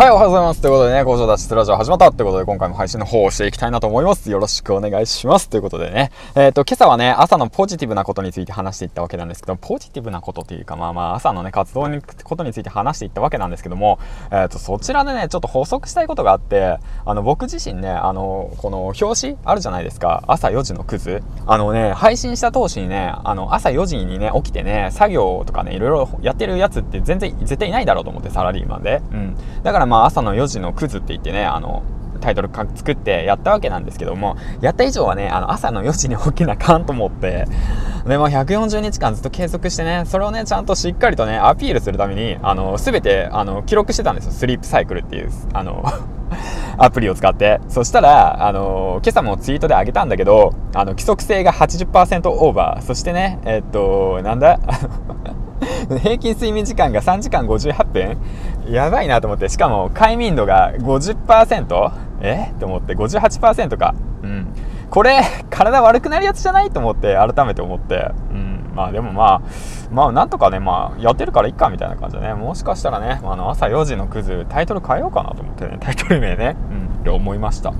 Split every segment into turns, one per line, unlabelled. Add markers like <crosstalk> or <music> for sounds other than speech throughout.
はい、おはようございます。ということでね、工場脱出ラジオ始まったということで、今回も配信の方をしていきたいなと思います。よろしくお願いします。ということでね、えっ、ー、と、今朝はね、朝のポジティブなことについて話していったわけなんですけど、ポジティブなことというか、まあまあ、朝のね、活動に、ことについて話していったわけなんですけども、えっ、ー、と、そちらでね、ちょっと補足したいことがあって、あの、僕自身ね、あの、この表紙あるじゃないですか、朝4時のクズ。あのね、配信した当時にね、あの、朝4時にね、起きてね、作業とかね、いろいろやってるやつって全然、絶対いないだろうと思って、サラリーマンで。うん。だからまあ、朝の4時のクズって言ってね、あの、タイトル作ってやったわけなんですけども、やった以上はね、あの、朝の4時に起きなあかんと思って、で、も140日間ずっと継続してね、それをね、ちゃんとしっかりとね、アピールするために、あの、すべて、あの、記録してたんですよ。スリープサイクルっていう、あの <laughs> アプリを使って。そしたら、あの、今朝もツイートで上げたんだけど、あの、規則性が80%オーバー。そしてね、えっと、なんだ？<laughs> 平均睡眠時間が3時間58分？やばいなと思って。しかも、快眠度が 50%? え？と思って、58%か。うん。これ、体悪くなるやつじゃない？と思って、改めて思って。うん。まあでもまあ、まあなんとかね、まあやってるからいっかみたいな感じでね、もしかしたらね、あの朝4時のクズ、タイトル変えようかなと思ってね、タイトル名ね、うん、って思いました。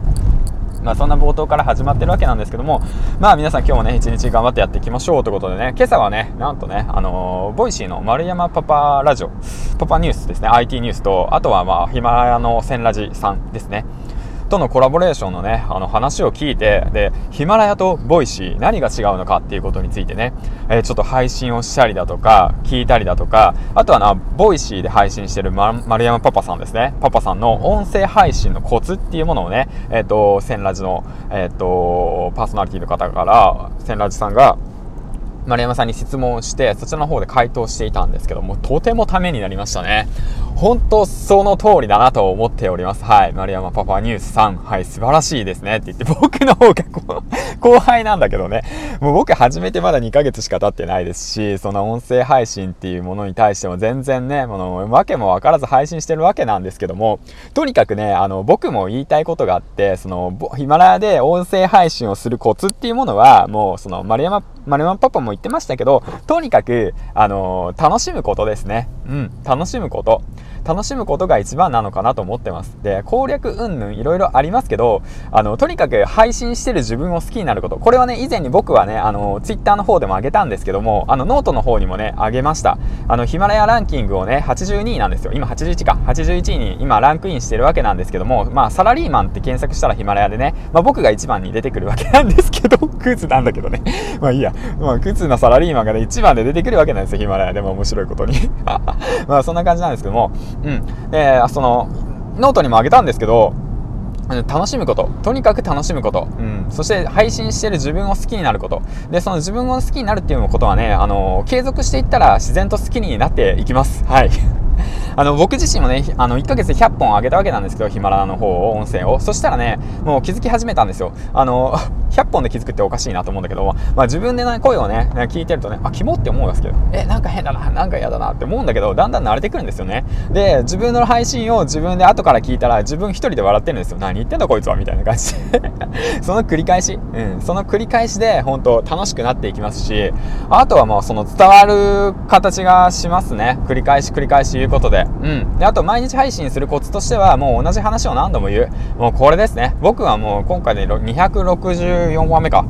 まあ、そんな冒頭から始まってるわけなんですけども、まあ皆さん今日もね、一日頑張ってやっていきましょうということでね、今朝はね、なんとね、あのー、 Voicy の丸山パパラジオ、パパニュースですね、IT ニュースと、あとはまあ、ヒマラヤの銭ラジさんですね。とのコラボレーションのね、あの話を聞いて、で、ヒマラヤと Voicy、何が違うのかっていうことについてね、えー、ちょっと配信をしたりだとか、聞いたりだとか、あとはな、 Voicy で配信してる、ま、丸山パパさんですね、パパさんの音声配信のコツっていうものをね、えっ、ー、と、銭ラジの、えっ、ー、と、パーソナリティの方から、センラジさんが、丸山さんに質問して、そちらの方で回答していたんですけども、とてもためになりましたね。本当その通りだなと思っております。はい。丸山パパニュースさん。はい。素晴らしいですね。って言って、僕の方が後輩なんだけどね。もう僕始めてまだ2ヶ月しか経ってないですし、その音声配信っていうものに対しても全然ね、もの、わけもわからず配信してるわけなんですけども、とにかくね、あの、僕も言いたいことがあって、その、ヒマラヤで音声配信をするコツっていうものは、もう、その、丸山、丸山パパも言ってましたけど、とにかく、あの、楽しむことですね。うん、楽しむこと。楽しむことが一番なのかなと思ってます。で、攻略云々いろいろありますけど、あの、とにかく配信してる自分を好きになること。これはね、以前に僕はね、あの、ツイッターの方でも上げたんですけども、あの、ノートの方にもね、上げました。あの、ヒマラヤランキングをね、82位なんですよ。今81か。81位に今ランクインしてるわけなんですけども、まあ、サラリーマンって検索したらヒマラヤでね、まあ、僕が一番に出てくるわけなんですけど、<laughs> クズなんだけどね。まあいいや。まあ、クズなサラリーマンがね、一番で出てくるわけなんですよ、ヒマラヤでも面白いことに。<laughs> まあ、そんな感じなんですけども、うん。で、その、ノートにもあげたんですけど、楽しむこと。とにかく楽しむこと。うん。そして配信してる自分を好きになること。で、その自分を好きになるっていうことはね、あの、継続していったら自然と好きになっていきます。はい。<laughs> あの、僕自身もね、あの、1ヶ月で100本上げたわけなんですけど、ヒマラヤの方を、音声を。そしたらね、もう気づき始めたんですよ。あの、100本で気づくっておかしいなと思うんだけど、まあ自分でね、声をね、聞いてるとね、あ、キモって思うんですけど、え、なんか変だな、なんか嫌だなって思うんだけど、だんだん慣れてくるんですよね。で、自分の配信を自分で後から聞いたら、自分一人で笑ってるんですよ。何言ってんだこいつはみたいな感じで <laughs> その繰り返し、うん、その繰り返しで、本当楽しくなっていきますし、あとはもうその伝わる形がしますね。繰り返し繰り返し言うことで。うん。で、あと毎日配信するコツとしては、もう同じ話を何度も言う。もうこれですね。僕はもう今回で260 14話目か。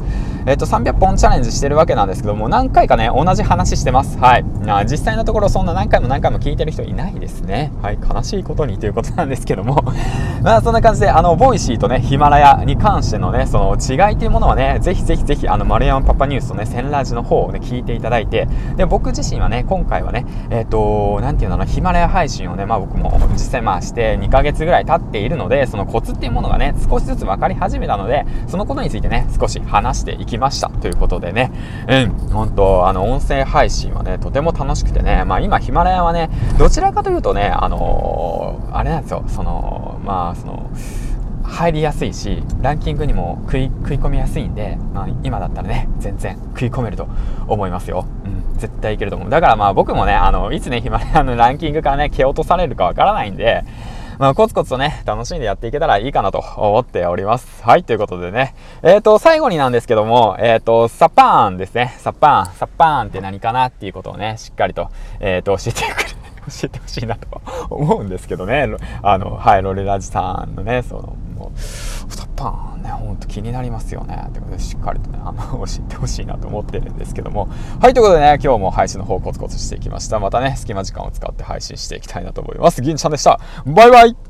えっ、と、300本チャレンジしてるわけなんですけども、何回かね、同じ話してます。はい。あ実際のところそんな何回も何回も聞いてる人いないですね。はい。悲しいことにということなんですけども。<laughs> まあ、そんな感じで、あの、 Voicy とね、ヒマラヤに関してのね、その違いというものはね、ぜひぜひぜひ、あの、丸山パパニュースとね、センラージの方をね、聞いていただいて、で、僕自身はね、今回はね、えっ、と、なんていうのかな、ヒマラヤ配信をね、まあ僕も実際まあして2ヶ月ぐらい経っているので、そのコツっていうものがね、少しずつ分かり始めたので、そのことについてね、少し話していきました。ということでね、うん、本当あの、音声配信はね、とても楽しくてね、まあ今ヒマラヤはね、どちらかというとね、あのー、あれなんですよ、その、まあその、入りやすいしランキングにも食い食い込みやすいんで、まあ、今だったらね全然食い込めると思いますよ、うん、絶対いけると思う。だからまあ僕もねあのいつねヒマラヤのランキングからね蹴落とされるかわからないんでまあ、コツコツとね、楽しんでやっていけたらいいかなと思っております。はい、ということでね。えっ、ー、と、最後になんですけども、えっ、ー、と、サパーンですね。サパーン。サパーンって何かなっていうことをね、しっかりと、えっ、ー、と、教えてくれ。<laughs> 教えてほしいなと思うんですけどね。あの、はい、ロレラジさんのね、その、もう、サパンね、ほんと気になりますよね。ということで、しっかりとね、あの、教えてほしいなと思ってるんですけども。はい、ということでね、今日も配信の方コツコツしていきました。またね、隙間時間を使って配信していきたいなと思います。銀ちゃんでした。バイバイ